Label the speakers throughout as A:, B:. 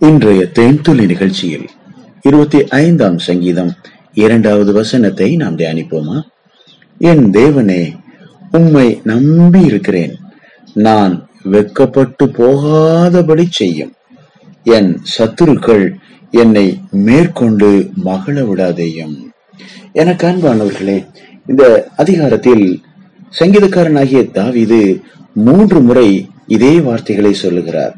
A: இன்றைய தேன்துளி நிகழ்ச்சியில் இருபத்தி ஐந்தாம் சங்கீதம் இரண்டாவது வசனத்தை நாம் தியானிப்போமா? என் தேவனே உம்மை நம்பி இருக்கிறேன். நான் வெட்கப்பட்டு போகாதபடி செய்யும். என் சத்துருக்கள் என்னை மேற்கொண்டு மகள விடாதேயும். என காண்பானவர்களே இந்த அதிகாரத்தில் சங்கீதக்காரனாகிய தாவிது மூன்று முறை இதே வார்த்தைகளை சொல்லுகிறார்.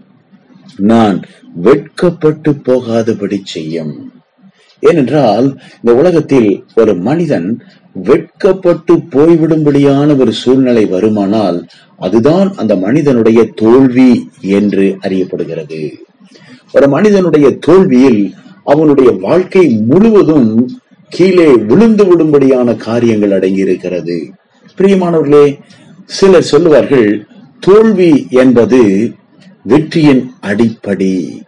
A: நான் வெட்கப்பட்டு போகாதபடி செய்யும். ஏனென்றால் இந்த உலகத்தில் ஒரு மனிதன் வெட்கப்பட்டு போய்விடும்படியான ஒரு சூழ்நிலை வருமானால் அதுதான் அந்த மனிதனுடைய தோல்வி என்று அறியப்படுகிறது. ஒரு மனிதனுடைய தோல்வியில் அவனுடைய வாழ்க்கை முழுவதும் கீழே விழுந்து விடும்படியான காரியங்கள் அடங்கி இருக்கிறது பிரியமானவர்களே சிலர் சொல்லுவார்கள் தோல்வி என்பது வெற்றியின் அடிப்படை.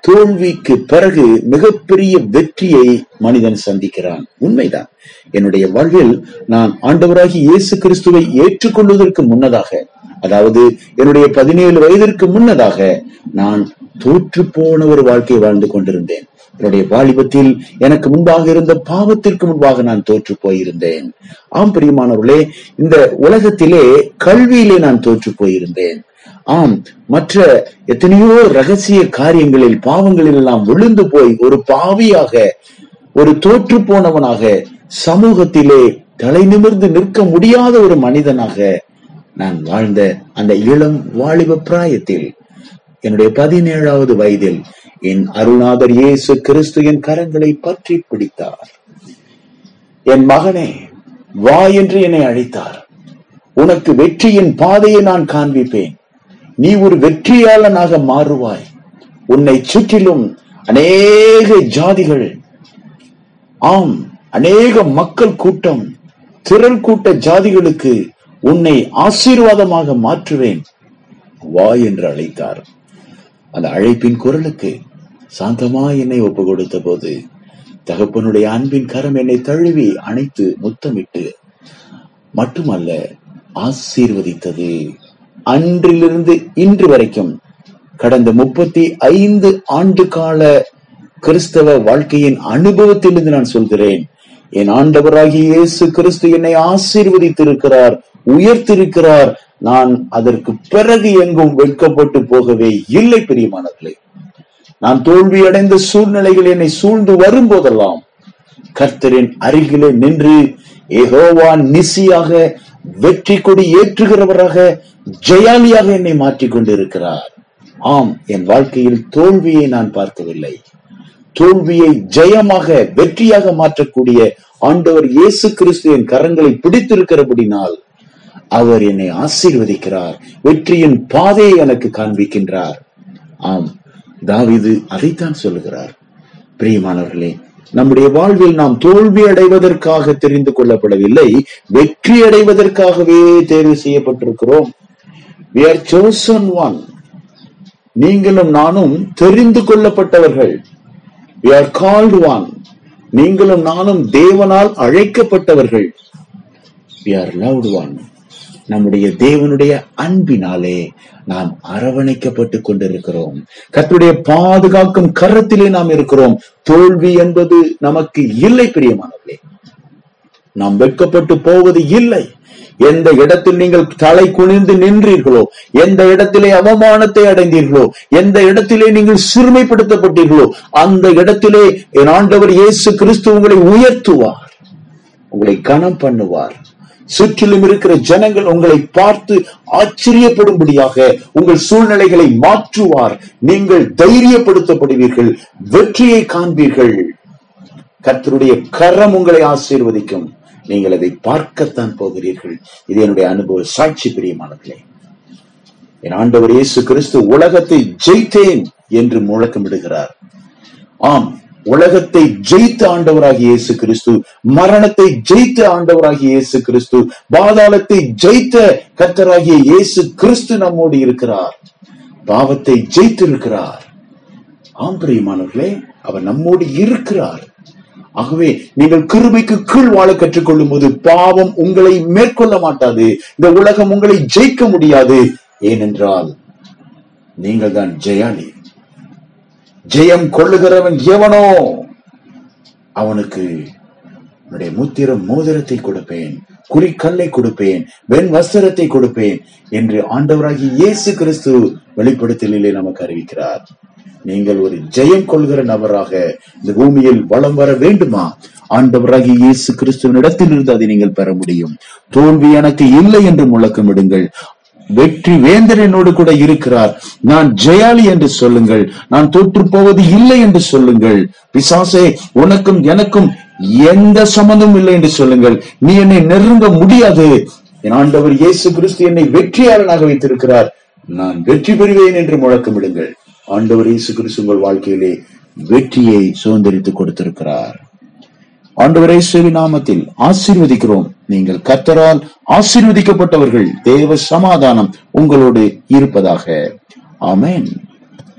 A: தோல்விக்கு பிறகு மிகப்பெரிய வெற்றியை மனிதன் சந்திக்கிறான். உண்மைதான். என்னுடைய வாழ்வில் நான் ஆண்டவராகி இயேசு கிறிஸ்துவை ஏற்றுக்கொள்வதற்கு முன்னதாக அதாவது என்னுடைய பதினேழு வயதிற்கு முன்னதாக நான் தோற்று போன ஒரு வாழ்க்கை வாழ்ந்து கொண்டிருந்தேன். என்னுடைய வாலிபத்தில் எனக்கு முன்பாக இருந்த பாவத்திற்கு முன்பாக நான் தோற்று போயிருந்தேன். ஆம் பிரியமானவர்களே இந்த உலகத்திலே கல்வியிலே நான் தோற்று போயிருந்தேன். ஆம் மற்ற எத்தனையோ ரகசிய காரியங்களில் பாவங்களில் எல்லாம் விழுந்து போய் ஒரு பாவியாக ஒரு தோற்று போனவனாக சமூகத்திலே தலை நிமிர்ந்து நிற்க முடியாத ஒரு மனிதனாக நான் வாழ்ந்த அந்த இளம் வாலிப பிராயத்தில் என்னுடைய பதினேழாவது வயதில் என் அருணாதர் இயேசு கிறிஸ்து என் கரங்களை பற்றி பிடித்தார். என் மகனே வா என்று என்னை அழைத்தார். உனக்கு வெற்றியின் பாதையை நான் காண்பிப்பேன். நீ ஒரு வெற்றியாளனாக மாறுவாய். உன்னை சுற்றிலும் அநேக ஜாதிகள் ஆம் அநேக மக்கள் கூட்டம் திரள் கூட்ட ஜாதிகளுக்கு உன்னை ஆசீர்வாதமாக மாற்றுவேன் வா என்று அழைத்தார். அந்த அழைப்பின் குரலுக்கு சாந்தமா என்னை ஒப்பு கொடுத்த போது தகப்பனுடைய அன்பின் கரம் என்னை தழுவி அணைத்து முத்தமிட்டு மட்டுமல்ல ஆசீர்வதித்தது. அன்றிலிருந்து இன்று வரைக்கும் கடந்த முப்பத்தி ஐந்து ஆண்டு கால கிறிஸ்தவ வாழ்க்கையின் அனுபவத்திலிருந்து நான் சொல்கிறேன். என் ஆண்டவராகிய இயேசு கிறிஸ்து என்னை ஆசீர்வதித்திருக்கிறார் உயர்த்திருக்கிறார் நான் அதற்கு பிறகு எங்கும் வெட்கப்பட்டு போகவே இல்லை பிரியமானவர்களே. நான் தோல்வி அடைந்த சூழ்நிலைகள் என்னை சூழ்ந்து வரும்போதெல்லாம் கர்த்தரின் அருகிலே நின்று ஏகோவா நிசியாக வெற்றி கொடி ஏற்றுகிறவராக ஜெயாலியாக என்னை மாற்றிக் கொண்டிருக்கிறார். ஆம் என் வாழ்க்கையில் தோல்வியை நான் பார்க்கவில்லை. தோல்வியை ஜெயமாக வெற்றியாக மாற்றக்கூடிய ஆண்டவர் இயேசு கிறிஸ்து என் கரங்களை பிடித்திருக்கிறபடினால் அவர் என்னை ஆசீர்வதிக்கிறார். வெற்றியின் பாதையை எனக்கு காண்பிக்கின்றார். ஆம் தாவிது அதைத்தான் சொல்லுகிறார். பிரியமானவர்களே நம்முடைய வாழ்வில் நாம் தோல்வி அடைவதற்காக தெரிந்து கொள்ளப்படவில்லை வெற்றி அடைவதற்காகவே தேர்வு செய்யப்பட்டிருக்கிறோம். We are chosen one. நீங்களும் நானும் தெரிந்து கொள்ளப்பட்டவர்கள். We are called நீங்களும் நானும் தேவனால் அழைக்கப்பட்டவர்கள். We are loved நம்முடைய தேவனுடைய அன்பினாலே நாம் அரவணைக்கப்பட்டு கொண்டிருக்கிறோம். கத்துடைய பாதுகாக்கும் கரத்திலே நாம் இருக்கிறோம். தோல்வி என்பது நமக்கு இல்லை பிரியமானவர்களே. நாம் வெட்கப்பட்டு போவது இல்லை. எந்த இடத்தில் நீங்கள் தலை குனிந்து நின்றீர்களோ எந்த இடத்திலே அவமானத்தை அடைந்தீர்களோ எந்த இடத்திலே நீங்கள் சிறுமைப்படுத்தப்பட்டீர்களோ அந்த இடத்திலே என் ஆண்டவர் இயேசு கிறிஸ்து உங்களை உயர்த்துவார் உங்களை கனம் பண்ணுவார் சுற்றிலும் இருக்கிற ஜனங்கள் உங்களை பார்த்து ஆச்சரியப்படும்படியாக உங்கள் சூழ்நிலைகளை மாற்றுவார். நீங்கள் தைரியப்படுத்தப்படுவீர்கள். வெற்றியை காண்பீர்கள். கர்த்தருடைய கரம் உங்களை ஆசீர்வதிக்கும். நீங்கள் அதை பார்க்கத்தான் போகிறீர்கள். இது என்னுடைய அனுபவ சாட்சி பிரியமானதில்லை என் ஆண்டவர் இயேசு கிறிஸ்து உலகத்தை ஜெயித்தேன் என்று முழக்கமிடுகிறார். ஆம் உலகத்தை ஜெயித்த ஆண்டவராகிய இயேசு கிறிஸ்து மரணத்தை ஜெயித்த ஆண்டவராகிய இயேசு கிறிஸ்து பாதாளத்தை ஜெயித்த கர்த்தராகிய இயேசு கிறிஸ்து நம்மோடு இருக்கிறார். பாவத்தை ஜெயித்திருக்கிறார். ஆம் பிரியமானவர்களே அவர் நம்மோடு இருக்கிறார். ஆகவே நீங்கள் கிருபைக்கு கீழ் வாழ கற்றுக்கொள்ளும் போது பாவம் உங்களை மேற்கொள்ள மாட்டாது. இந்த உலகம் உங்களை ஜெயிக்க முடியாது. ஏனென்றால் நீங்கள் தான் ஜெயாலி ஜெயம் கொள்ளுகிறவன் எவனோ? அவனுக்கு உன்னுடைய முத்திரம் மோதிரத்தை கொடுப்பேன் குறிக்கல்லை கொடுப்பேன் வெண் வஸ்திரத்தை கொடுப்பேன் என்று ஆண்டவராகி இயேசு கிறிஸ்து வெளிப்படுத்தலிலே நமக்கு அறிவிக்கிறார். நீங்கள் ஒரு ஜெயம் கொள்கிற நபராக இந்த பூமியில் வளம் வர வேண்டுமா? ஆண்டவராகி இயேசு கிறிஸ்துவின் இடத்திலிருந்து அதை நீங்கள் பெற முடியும். தோல்வி எனக்கு இல்லை என்று முழக்கமிடுங்கள். வெற்றி வேந்தர் என்னோடு கூட இருக்கிறார். நான் ஜெயாலி என்று சொல்லுங்கள். நான் தோற்று போவது இல்லை என்று சொல்லுங்கள். பிசாசே உனக்கும் எனக்கும் எந்த சம்மந்தமும் இல்லை என்று சொல்லுங்கள். நீ என்னை நெருங்க முடியாது. என் ஆண்டவர் இயேசு கிறிஸ்து என்னை வெற்றியாளனாக வைத்திருக்கிறார். நான் வெற்றி பெறுவேன் என்று முழக்கமிடுங்கள். ஆண்டவர் இயேசு கிறிஸ்து உங்கள் வாழ்க்கையிலே வெற்றியை சுதந்திரித்து கொடுத்திருக்கிறார். ஆண்டவர் இயேசுவின் நாமத்தில் ஆசீர்வதிக்கிறோம். நீங்கள் கர்த்தரால் ஆசீர்வதிக்கப்பட்டவர்கள் தேவ சமாதானம் உங்களோடு இருப்பதாக. ஆமேன்.